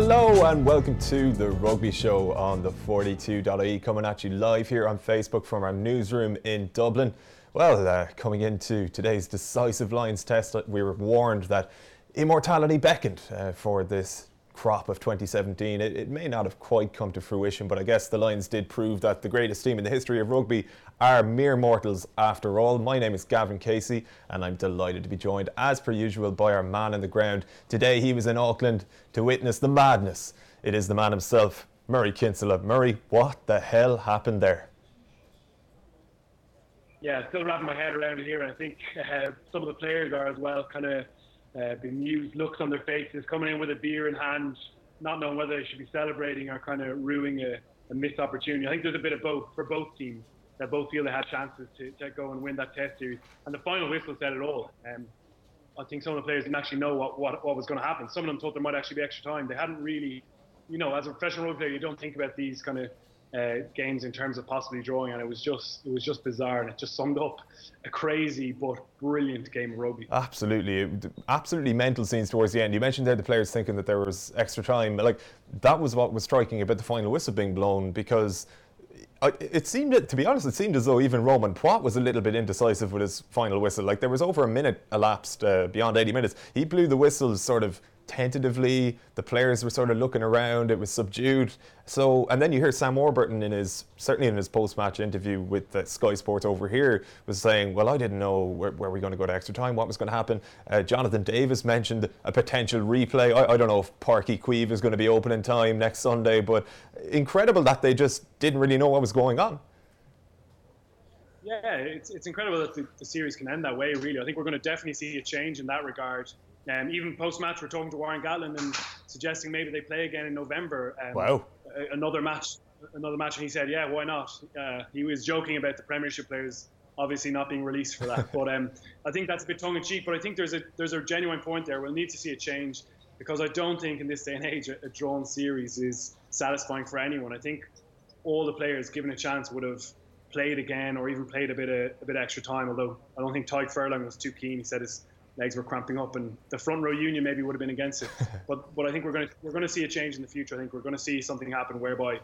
Hello and welcome to the Rugby Show on the 42.ie, coming at you live here on Facebook from our newsroom in Dublin. Well, uh, coming into today's decisive Lions test, uh, we were warned that immortality beckoned uh, for this crop of 2017. It, it, may not have quite come to fruition, but I guess the Lions did prove that the greatest team in the history of rugby are mere mortals after all. My name is Gavin Casey, and I'm delighted to be joined, as per usual, by our man on the ground. Today he was in Auckland to witness the madness. It is the man himself, Murray Kinsella. Murray, what the hell happened there? Yeah, still wrapping my head around it here. I think uh, some of the players are as well, kind of uh, bemused looks on their faces, coming in with a beer in hand, not knowing whether they should be celebrating or kind of ruining a, a missed opportunity. I think there's a bit of both for both teams. That both feel they had chances to, to go and win that test series. And the final whistle said it all. Um, I think some of the players didn't actually know what, what, what was going to happen. Some of them thought there might actually be extra time. They hadn't really, you know, as a professional rugby player, you don't think about these kind of uh, games in terms of possibly drawing, and it was just it was just bizarre, and it just summed up a crazy but brilliant game of rugby. Absolutely, absolutely mental scenes towards the end. You mentioned there the players thinking that there was extra time, like that was what was striking about the final whistle being blown because. it seemed, to be honest, it seemed as though even Romain Poite was a little bit indecisive with his final whistle. Like there was over a minute elapsed uh, beyond 80 minutes. He blew the whistles sort of tentatively. The players were sort of looking around. It was subdued. So, and then you hear Sam Warburton in his certainly in his post-match interview with the Sky Sports over here was saying, "Well, I didn't know where, where we are going to go to extra time. What was going to happen?" Uh, Jonathan Davies mentioned a potential replay. I, I don't know if Páirc Uí Chaoimh is going to be open in time next Sunday, but incredible that they just didn't really know what was going on. Yeah, it's, it's incredible that the, the series can end that way, really. I think we're going to definitely see a change in that regard. Um, even post match, we're talking to Warren Gatland and suggesting maybe they play again in November. Um, wow. another match, another match, and he said, "Yeah, why not?" Uh, he was joking about the Premiership players obviously not being released for that, but um, I think that's a bit tongue in cheek. But I think there's a there's a genuine point there. We'll need to see a change because I don't think in this day and age a, a drawn series is satisfying for anyone. I think all the players given a chance would have played again or even played a bit of, a bit extra time. Although I don't think Tadhg Furlong was too keen. He said his legs were cramping up, and the front row union maybe would have been against it. but but I think we're going to we're going to see a change in the future. I think we're going to see something happen whereby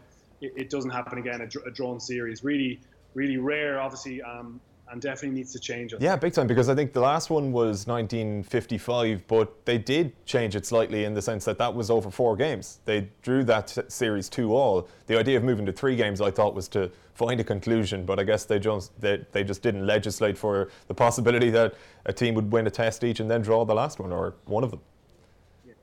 it, it doesn't happen again. A, a, drawn series, really really rare, obviously. Um, and definitely needs to change. Yeah, big time because I think the last one was 1955, but they did change it slightly in the sense that that was over four games. They drew that series two all. The idea of moving to three games, I thought, was to find a conclusion, but I guess they just they, they just didn't legislate for the possibility that a team would win a test each and then draw the last one or one of them. Yeah,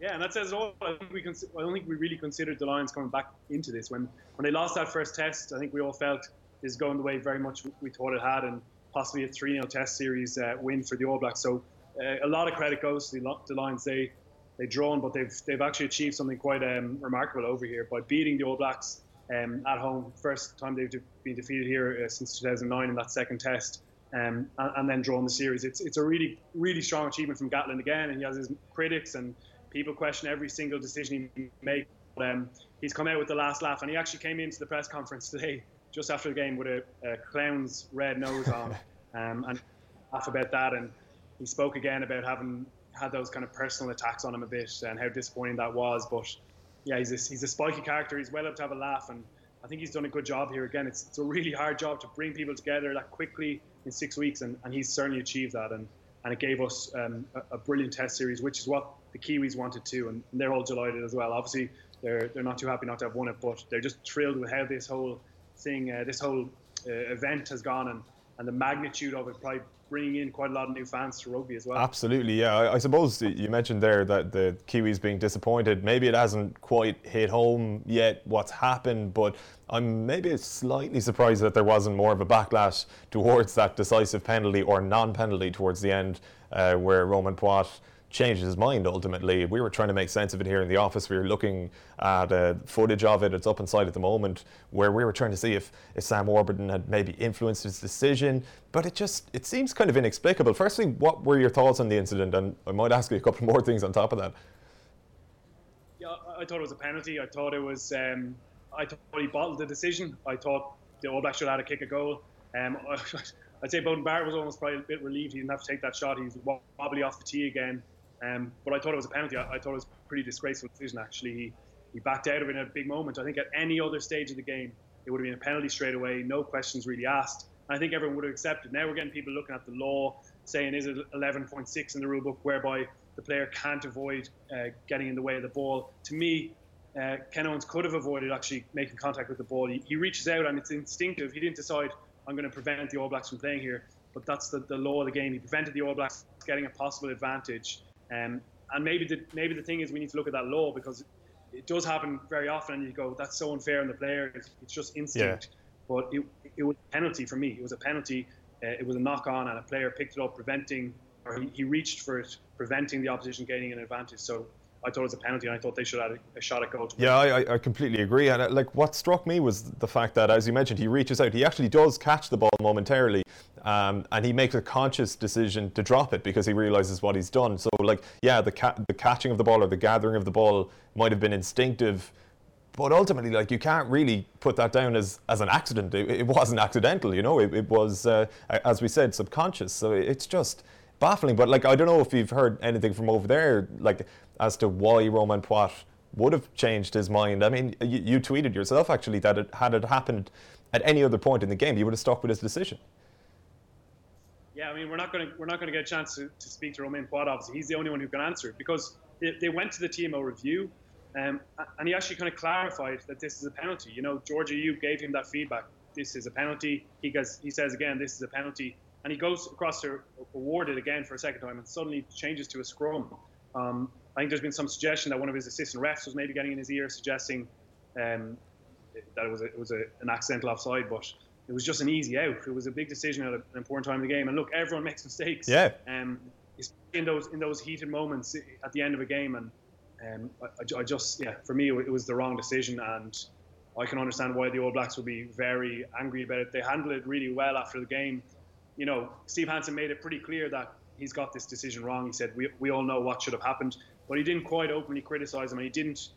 yeah and that says it all. I, think we cons- I don't think we really considered the Lions coming back into this when when they lost that first test. I think we all felt is going the way very much we thought it had, and possibly a 3 0 test series uh, win for the All Blacks. So uh, a lot of credit goes to the, the Lions. They they drawn, but they've they've actually achieved something quite um, remarkable over here by beating the All Blacks um, at home. First time they've been defeated here uh, since 2009 in that second test, um, and, and, then drawing the series. It's it's a really really strong achievement from Gatland again, and he has his critics and people question every single decision he makes. But, um, he's come out with the last laugh, and he actually came into the press conference today just after the game with a, a clown's red nose on, um, and laugh about that. And he spoke again about having had those kind of personal attacks on him a bit and how disappointing that was, but yeah, he's a, he's a spiky character. He's well up to have a laugh, and I think he's done a good job here. Again, it's, it's a really hard job to bring people together that quickly in six weeks, and, and he's certainly achieved that. And, and it gave us um, a, a, brilliant test series, which is what the Kiwis wanted too, and, and they're all delighted as well. Obviously, they're they're not too happy not to have won it, but they're just thrilled with how this whole thing, uh, this whole uh, event has gone, and, and the magnitude of it probably bringing in quite a lot of new fans to rugby as well. Absolutely, yeah. I, I, suppose you mentioned there that the Kiwis being disappointed. Maybe it hasn't quite hit home yet what's happened, but I'm maybe slightly surprised that there wasn't more of a backlash towards that decisive penalty or non-penalty towards the end, uh, where Romain Poite changed his mind ultimately. We were trying to make sense of it here in the office. We were looking at uh, footage of it. It's up inside at the moment where we were trying to see if, if Sam Warburton had maybe influenced his decision. But it just it seems kind of inexplicable. Firstly, what were your thoughts on the incident? And I might ask you a couple more things on top of that. Yeah, I thought it was a penalty. I thought it was. Um, I thought he bottled the decision. I thought the All Blacks should have had a kick a goal. Um, I'd say Beauden Barrett was almost probably a bit relieved he didn't have to take that shot. He's wobbly off the tee again Um, but I thought it was a penalty. I, I, thought it was a pretty disgraceful decision. Actually, he, he backed out of it in a big moment. I think at any other stage of the game, it would have been a penalty straight away, no questions really asked. And I think everyone would have accepted. Now we're getting people looking at the law, saying is it 11.6 in the rule book, whereby the player can't avoid uh, getting in the way of the ball. To me, uh, Ken Owens could have avoided actually making contact with the ball. He, he, reaches out and it's instinctive. He didn't decide, I'm going to prevent the All Blacks from playing here. But that's the, the law of the game. He prevented the All Blacks getting a possible advantage. Um, and maybe the, maybe the thing is we need to look at that law because it does happen very often and you go, that's so unfair on the player. It's just instinct. Yeah. But it, it was a penalty for me. It was a penalty. Uh, it was a knock on and a player picked it up, preventing, or he, he reached for it, preventing the opposition gaining an advantage. So I thought it was a penalty, and I thought they should have a, a shot at goal. Yeah, I, I, completely agree. And uh, like what struck me was the fact that, as you mentioned, he reaches out. He actually does catch the ball momentarily, um, and he makes a conscious decision to drop it because he realizes what he's done. So, like, yeah, the ca- the catching of the ball or the gathering of the ball might have been instinctive. But ultimately, like you can't really put that down as, as an accident. It, it wasn't accidental, you know. It, it was, uh, as we said, subconscious. So it's just baffling. But like, I don't know if you've heard anything from over there, like as to why Romain Poite would have changed his mind. I mean, you, you tweeted yourself actually that it, had it happened at any other point in the game, he would have stuck with his decision. Yeah, I mean, we're not going to we're not going to get a chance to, to speak to Romain Poite. Obviously, he's the only one who can answer it because they, they went to the TMO review, um, and he actually kind of clarified that this is a penalty. You know, George Ayoub gave him that feedback. This is a penalty. He goes, he says again, this is a penalty and he goes across to award it again for a second time and suddenly changes to a scrum. Um, I think there's been some suggestion that one of his assistant refs was maybe getting in his ear suggesting um, that it was, a, it was a, an accidental offside, but it was just an easy out. It was a big decision at an important time in the game. And look, everyone makes mistakes. Yeah. Um, in those in those heated moments at the end of a game, and um, I, I, just yeah, for me it was the wrong decision, and I can understand why the All Blacks would be very angry about it. They handled it really well after the game you know, Steve Hansen made it pretty clear that he's got this decision wrong. He said we, we all know what should have happened, but he didn't quite openly criticise him, and he didn't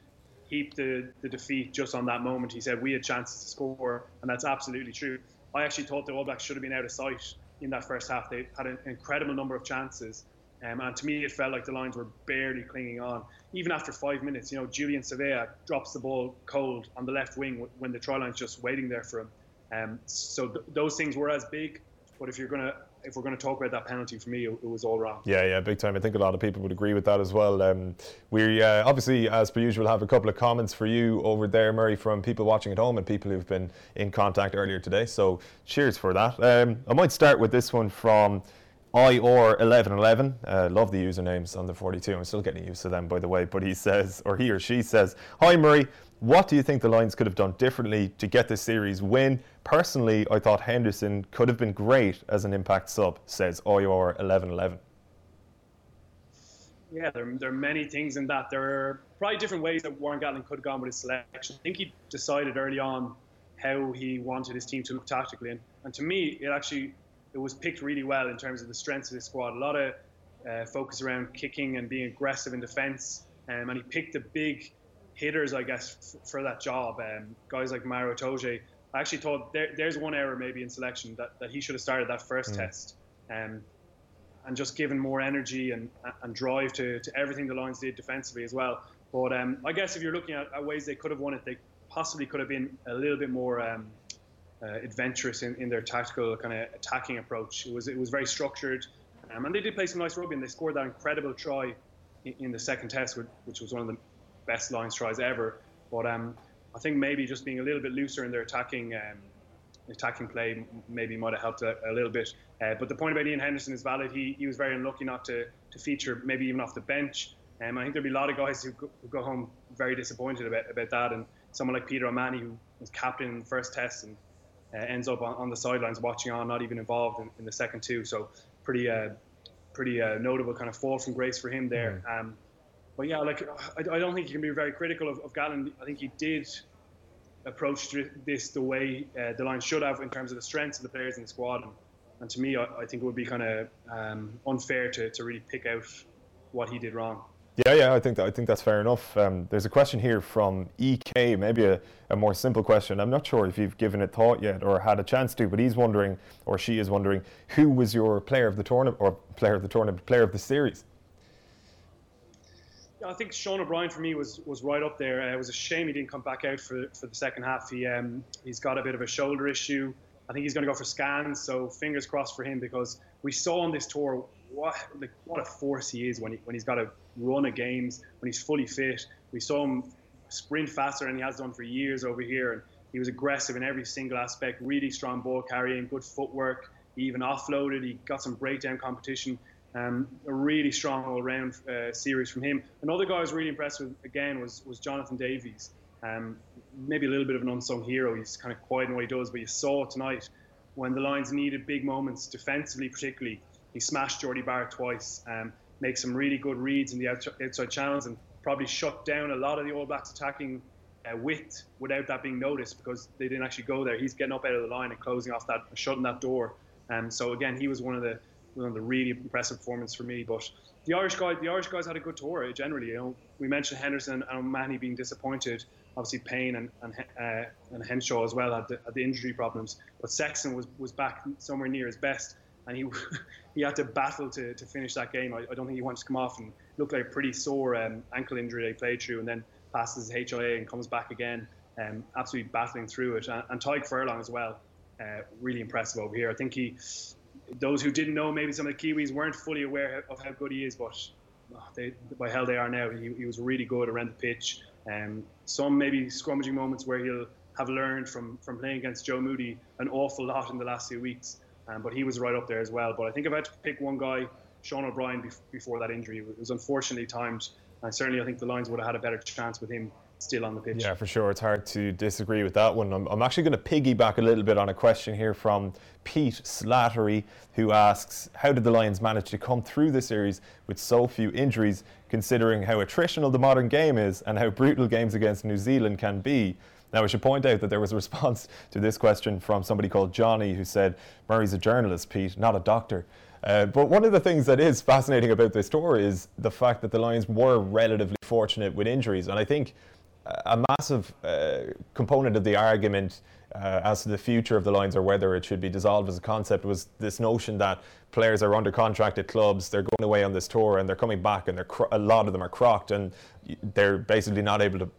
heap the, the defeat just on that moment. He said we had chances to score, and that's absolutely true. I actually thought the All Blacks should have been out of sight in that first half. They had an incredible number of chances, um, and to me it felt like the Lions were barely clinging on. Even after five minutes, you know, Julian Savea drops the ball cold on the left wing when the try line's just waiting there for him. Um, so th- those things were as big but if you're gonna if we're going to talk about that penalty, for me, it, it, was all wrong. Yeah, yeah, big time. I think a lot of people would agree with that as well. Um, we uh, obviously, as per usual, have a couple of comments for you over there, Murray, from people watching at home and people who've been in contact earlier today. So, cheers for that. Um, I might start with this one from IOR1111. Uh, love the usernames on the 42. I'm still getting used to them, by the way. But he says, or he or she says, Hi, Murray. What do you think the Lions could have done differently to get this series win? Personally, I thought Henderson could have been great as an impact sub, says IOR 1111. Yeah, there, there are many things in that. There are probably different ways that Warren Gatland could have gone with his selection. I think he decided early on how he wanted his team to look tactically. And, and to me, it actually it was picked really well in terms of the strengths of the squad. A lot of uh, focus around kicking and being aggressive in defence. Um, and he picked the big hitters, I guess, f- for that job. Um, guys like Maro Itoje. I actually thought there, there's one error maybe in selection that, that he should have started that first mm. test. Um, and just given more energy and, and drive to, to everything the Lions did defensively as well. But um, I guess if you're looking at, at, ways they could have won it, they possibly could have been a little bit more um, uh, adventurous in, in their tactical kind of attacking approach. It was it was very structured, um, and they did play some nice rugby. And they scored that incredible try in, in the second test, which was one of the best Lions tries ever. But um, I think maybe just being a little bit looser in their attacking um, attacking play maybe might have helped a, a little bit. Uh, but the point about Ian Henderson is valid. He, he was very unlucky not to, to feature maybe even off the bench. Um, I think there'll be a lot of guys who go, who go home very disappointed about, about that. And someone like Peter O'Mahony, who was captain in the first test and uh, ends up on, on, the sidelines watching on, not even involved in, in the second two. So pretty uh, pretty uh, notable kind of fall from grace for him there. Mm. Um, but yeah, like I, I, don't think you can be very critical of, of Gatland. I think he did approach this the way uh, the line should have in terms of the strengths of the players in the squad. And, and to me, I, I, think it would be kind of um, unfair to, to really pick out what he did wrong. Yeah, yeah, I think that, I think that's fair enough. Um, there's a question here from EK, maybe a, a more simple question. I'm not sure if you've given it thought yet or had a chance to, but he's wondering, or she is wondering, who was your player of the tournament, or player of the tournament, player of the series? I think Sean O'Brien for me was was right up there. Uh, it was a shame he didn't come back out for for the second half. He um, he's got a bit of a shoulder issue. I think he's going to go for scans. So fingers crossed for him because we saw on this tour what like what a force he is when he when he's got a run of games when he's fully fit. We saw him sprint faster than he has done for years over here, and he was aggressive in every single aspect. Really strong ball carrying, good footwork. He even offloaded. He got some breakdown competition. Um, a really strong all-round uh, series from him. Another guy I was really impressed with again was was Jonathan Davies. Um, maybe a little bit of an unsung hero. He's kind of quiet in what he does, but you saw tonight when the Lions needed big moments defensively, particularly. He smashed Jordie Barrett twice, um, makes some really good reads in the outside channels, and probably shut down a lot of the All Blacks attacking uh, width without that being noticed because they didn't actually go there. He's getting up out of the line and closing off that, shutting that door. Um, so again, he was one of the one of the really impressive performances for me. But the Irish guy, the Irish guys had a good tour generally. You know, we mentioned Henderson and O'Mahony being disappointed. Obviously, Payne and and, uh, and Henshaw as well had the, had the injury problems. But Sexton was was back somewhere near his best, and he he had to battle to, to finish that game. I, I don't think he wanted to come off and look like a pretty sore um, ankle injury they played through, and then passes HIA and comes back again, um, absolutely battling through it. And, and Tadhg Furlong as well, uh, really impressive over here. I think he those who didn't know, maybe some of the Kiwis weren't fully aware of how good he is, but oh, they, by hell they are now. He, he was really good around the pitch. Um, some maybe scrummaging moments where he'll have learned from, from playing against Joe Moody an awful lot in the last few weeks. Um, but he was right up there as well. But I think if I had to pick one guy, Sean O'Brien, before that injury, it was unfortunately timed. And certainly I think the Lions would have had a better chance with him still on the pitch. Yeah, for sure. It's hard to disagree with that one. I'm, I'm actually going to piggyback a little bit on a question here from Pete Slattery, who asks How did the Lions manage to come through the series with so few injuries, considering how attritional the modern game is and how brutal games against New Zealand can be? Now, I should point out that there was a response to this question from somebody called Johnny who said, Murray's a journalist, Pete, not a doctor. Uh, but one of the things that is fascinating about this tour is the fact that the Lions were relatively fortunate with injuries. And I think a massive uh, component of the argument uh, as to the future of the Lions or whether it should be dissolved as a concept was this notion that players are under contract at clubs, they're going away on this tour, and they're coming back, and cro- a lot of them are crocked, and they're basically not able to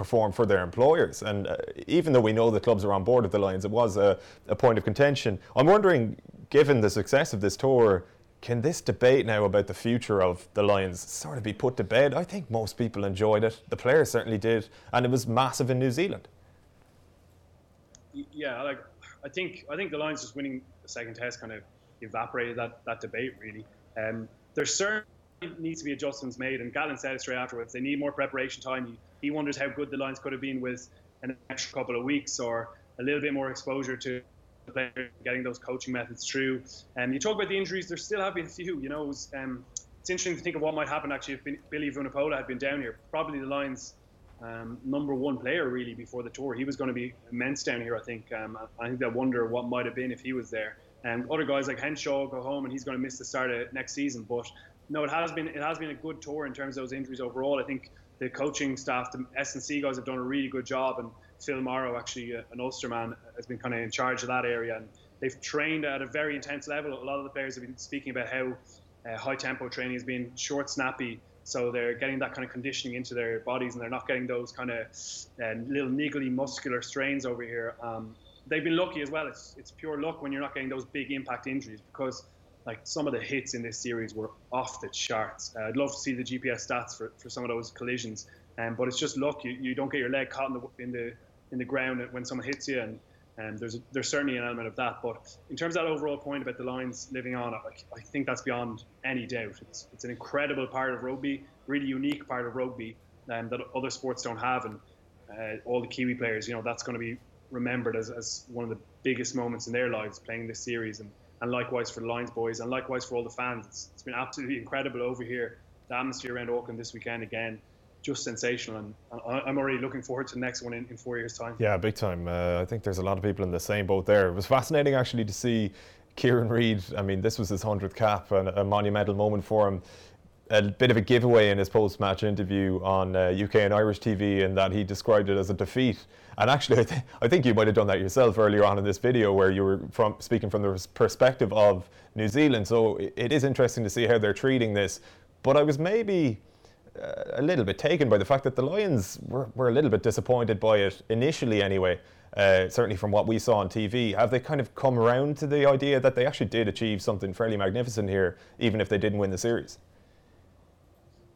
perform for their employers. And uh, even though we know the clubs are on board with the Lions, it was a, a point of contention. I'm wondering, given the success of this tour, can this debate now about the future of the Lions sort of be put to bed? I think most people enjoyed it. The players certainly did, and it was massive in New Zealand. Yeah, like I think I think the Lions just winning the second test kind of evaporated that, that debate really. Um, there certainly needs to be adjustments made, and Gatland said it straight afterwards. They need more preparation time. He, he wonders how good the Lions could have been with an extra couple of weeks or a little bit more exposure to player, getting those coaching methods through. And um, you talk about the injuries, there still have been a few. You know, it was, um, it's interesting to think of what might happen actually if Billy Vunipola had been down here. Probably the Lions' um, number one player really before the tour. He was going to be immense down here. I think. Um, I think they wonder what might have been if he was there. And other guys like Henshaw go home and he's going to miss the start of next season. But no, it has been it has been a good tour in terms of those injuries overall. I think the coaching staff, the S and C guys have done a really good job and Phil Morrow, actually uh, an Ulster man, has been kind of in charge of that area, and they've trained at a very intense level. A lot of the players have been speaking about how uh, high tempo training has been short, snappy. So they're getting that kind of conditioning into their bodies, and they're not getting those kind of uh, little niggly muscular strains over here. Um, they've been lucky as well. It's it's pure luck when you're not getting those big impact injuries because like some of the hits in this series were off the charts. Uh, I'd love to see the GPS stats for, for some of those collisions, um, but it's just luck. You, you don't get your leg caught in the in the in the ground when someone hits you, and and there's a, there's certainly an element of that. But in terms of that overall point about the Lions living on, I, I think that's beyond any doubt. It's it's an incredible part of rugby, really unique part of rugby, um, that other sports don't have, and uh, all the Kiwi players, you know, that's going to be remembered as, as one of the biggest moments in their lives playing this series, and and likewise for the Lions boys, and likewise for all the fans. It's, it's been absolutely incredible over here. The atmosphere around Auckland this weekend again just sensational. And I'm already looking forward to the next one in, in four years' time. Yeah, big time. Uh, I think there's a lot of people in the same boat there. It was fascinating actually to see Kieran Read. I mean, this was his 100th cap and a monumental moment for him. A bit of a giveaway in his post match interview on uh, UK and Irish TV, in that he described it as a defeat. And actually, I, th- I think you might have done that yourself earlier on in this video, where you were from speaking from the perspective of New Zealand. So it is interesting to see how they're treating this. But I was maybe uh, a little bit taken by the fact that the Lions were, were a little bit disappointed by it initially, anyway. Uh, certainly from what we saw on TV, have they kind of come around to the idea that they actually did achieve something fairly magnificent here, even if they didn't win the series?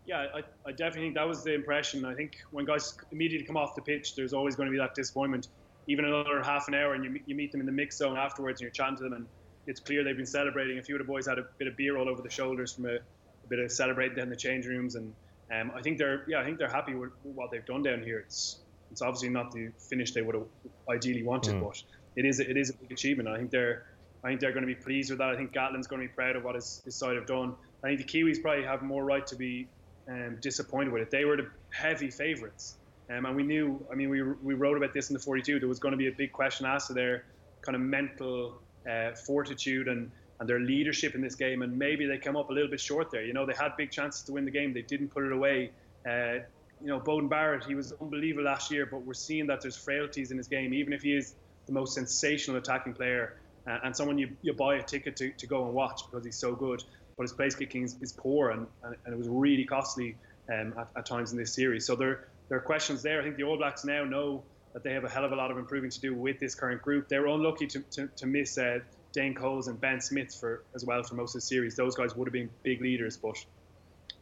Yeah, I, I definitely think that was the impression. I think when guys immediately come off the pitch, there's always going to be that disappointment. Even another half an hour, and you, you meet them in the mix zone afterwards, and you're chatting to them, and it's clear they've been celebrating. A few of the boys had a bit of beer all over the shoulders from a, a bit of celebrating down the change rooms, and um, I think they're yeah, I think they're happy with what they've done down here. It's it's obviously not the finish they would have ideally wanted, mm. but it is it is a big achievement. I think they're I think they're going to be pleased with that. I think Gatland's going to be proud of what his, his side have done. I think the Kiwis probably have more right to be um, disappointed with it. They were the heavy favourites, um, and we knew. I mean, we we wrote about this in the 42. There was going to be a big question asked of their kind of mental uh, fortitude and and their leadership in this game. And maybe they come up a little bit short there. You know, they had big chances to win the game. They didn't put it away. Uh, you know, Beauden Barrett, he was unbelievable last year, but we're seeing that there's frailties in his game, even if he is the most sensational attacking player uh, and someone you, you buy a ticket to, to go and watch because he's so good. But his place kicking is, is poor and, and, and, it was really costly um, at, at, times in this series. So there, there are questions there. I think the All Blacks now know that they have a hell of a lot of improving to do with this current group. They were unlucky to, to, to miss uh, Dane Coles and Ben Smith for as well for most of the series. Those guys would have been big leaders, but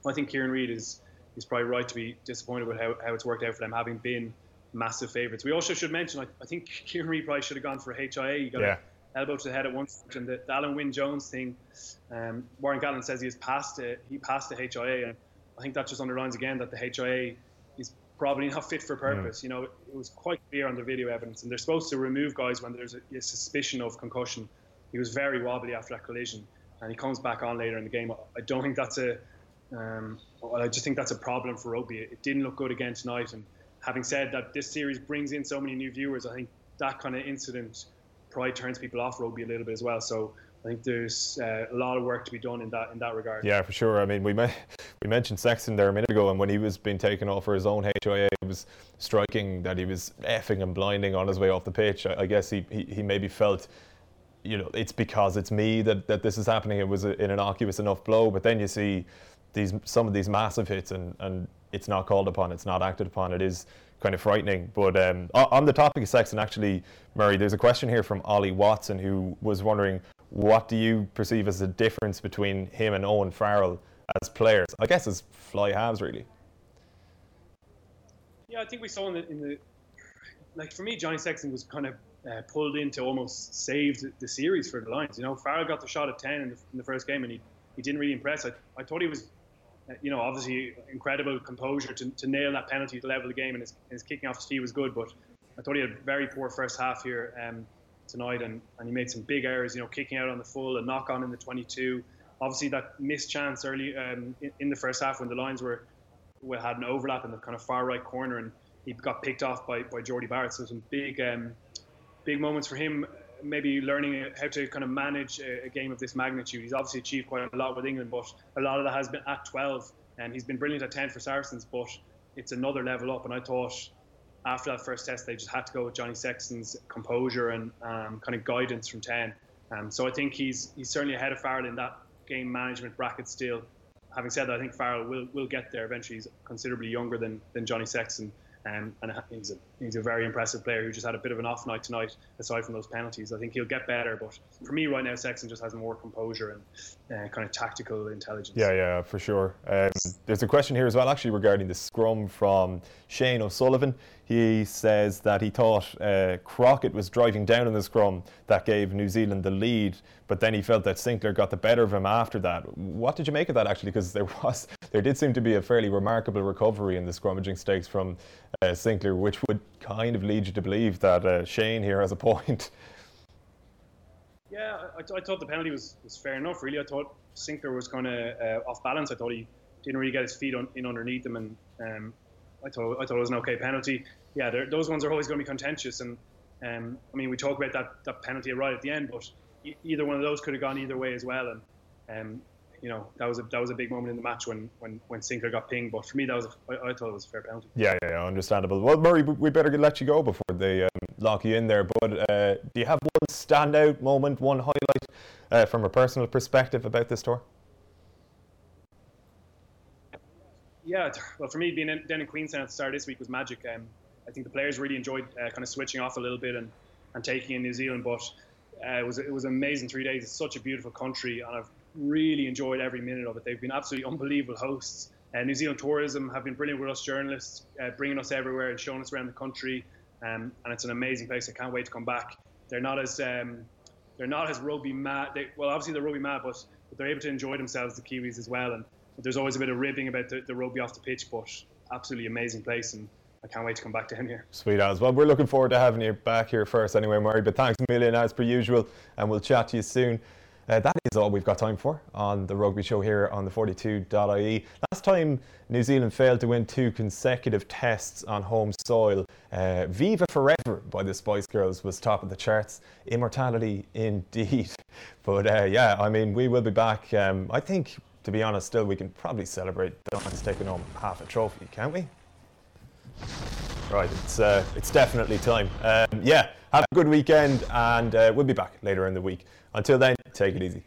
I think Kieran Read is is probably right to be disappointed with how, how it's worked out for them, having been massive favourites. We also should mention, I, I think Kieran Read probably should have gone for HIA. He got yeah. Elbow to the head at once, and the, the Alun Wyn Jones thing. Um, Warren Gatland says he has passed it. He passed the HIA, and I think that just underlines again that the HIA is probably not fit for purpose. Mm. You know, it was quite clear on the video evidence, and they're supposed to remove guys when there's a, a suspicion of concussion he was very wobbly after that collision, and he comes back on later in the game. I don't think that's a. Um, I just think that's a problem for rugby. It didn't look good again tonight. And having said that, this series brings in so many new viewers. I think that kind of incident probably turns people off rugby a little bit as well. So I think there's uh, a lot of work to be done in that in that regard. Yeah, for sure. I mean, we me- we mentioned Sexton there a minute ago, and when he was being taken off for his own HIA, it was striking that he was effing and blinding on his way off the pitch. I, I guess he, he, he maybe felt you know, it's because it's me that, that this is happening. It was an innocuous enough blow, but then you see these some of these massive hits, and, and it's not called upon, it's not acted upon. It is kind of frightening. But um, on the topic of Sexton, actually, Murray, there's a question here from Ollie Watson who was wondering what do you perceive as the difference between him and Owen Farrell as players? I guess as fly halves, really. Yeah, I think we saw in the, in the like for me, Johnny Sexton was kind of uh, pulled in to almost save the series for the Lions. You know, Farrell got the shot at 10 in the, in the first game and he, he didn't really impress. I, I thought he was, you know, obviously incredible composure to, to nail that penalty to level the game and his, his kicking off speed was good, but I thought he had a very poor first half here um, tonight and, and he made some big errors, you know, kicking out on the full, a knock on in the 22. Obviously, that missed chance early um, in, in, the first half when the Lions were, had an overlap in the kind of far right corner and he got picked off by, by Jordie Barrett. So some big um, big moments for him. Maybe learning how to kind of manage a, game of this magnitude. He's obviously achieved quite a lot with England, but a lot of that has been at 12, and he's been brilliant at 10 for Saracens. But it's another level up, and I thought after that first test they just had to go with Johnny Sexton's composure and um, kind of guidance from 10. Um, so I think he's he's certainly ahead of Farrell in that game management bracket still. Having said that, I think Farrell will, will get there eventually. He's considerably younger than, than Johnny Sexton. Um, and he's a, he's a very impressive player who just had a bit of an off night tonight, aside from those penalties. I think he'll get better, but for me right now, Sexton just has more composure and uh, kind of tactical intelligence. Yeah, yeah, for sure. Um, there's a question here as well, actually, regarding the scrum from Shane O'Sullivan. He says that he thought uh, Crockett was driving down in the scrum that gave New Zealand the lead, but then he felt that Sinckler got the better of him after that. What did you make of that actually? Because there was, there did seem to be a fairly remarkable recovery in the scrummaging stakes from uh, Sinckler, which would kind of lead you to believe that uh, Shane here has a point. Yeah, I, I, thought the penalty was, was fair enough. Really, I thought Sinckler was kind of uh, off balance. I thought he didn't really get his feet on, in underneath him, and um, I thought I thought it was an okay penalty. Yeah, those ones are always going to be contentious, and um, I mean we talk about that, that penalty right at the end, but either one of those could have gone either way as well, and um, you know that was a that was a big moment in the match when when when Sinckler got pinged. But for me, that was a, I, I thought it was a fair penalty. Yeah, yeah, yeah, understandable. Well, Murray, we better let you go before they um, lock you in there. But uh, do you have one standout moment, one highlight uh, from a personal perspective about this tour? yeah, well, for me, being in, down in Queenstown at the start of this week was magic. Um, I think the players really enjoyed uh, kind of switching off a little bit and, and taking in New Zealand. But uh, it was it was amazing three days. It's such a beautiful country, and I've really enjoyed every minute of it. They've been absolutely unbelievable hosts. Uh, New Zealand Tourism have been brilliant with us journalists, uh, bringing us everywhere and showing us around the country. Um, and it's an amazing place. I can't wait to come back. They're not as um, they're not as rugby mad. They, well, obviously they're rugby mad, but, but they're able to enjoy themselves, the Kiwis as well. And there's always a bit of ribbing about the, the rugby off the pitch, but absolutely amazing place. And I can't wait to come back down here. Sweet as well. We're looking forward to having you back here first, anyway, Murray. But thanks a million as per usual, and we'll chat to you soon. Uh, that is all we've got time for on the rugby show here on the 42.ie. Last time New Zealand failed to win two consecutive tests on home soil, uh, Viva Forever by the Spice Girls was top of the charts. Immortality indeed. But uh, yeah, I mean, we will be back. Um, I think, to be honest, still we can probably celebrate Lions taking home half a trophy, can't we? Right, it's uh, it's definitely time. Yeah, have a good weekend, and uh, we'll be back later in the week. Until then, take it easy.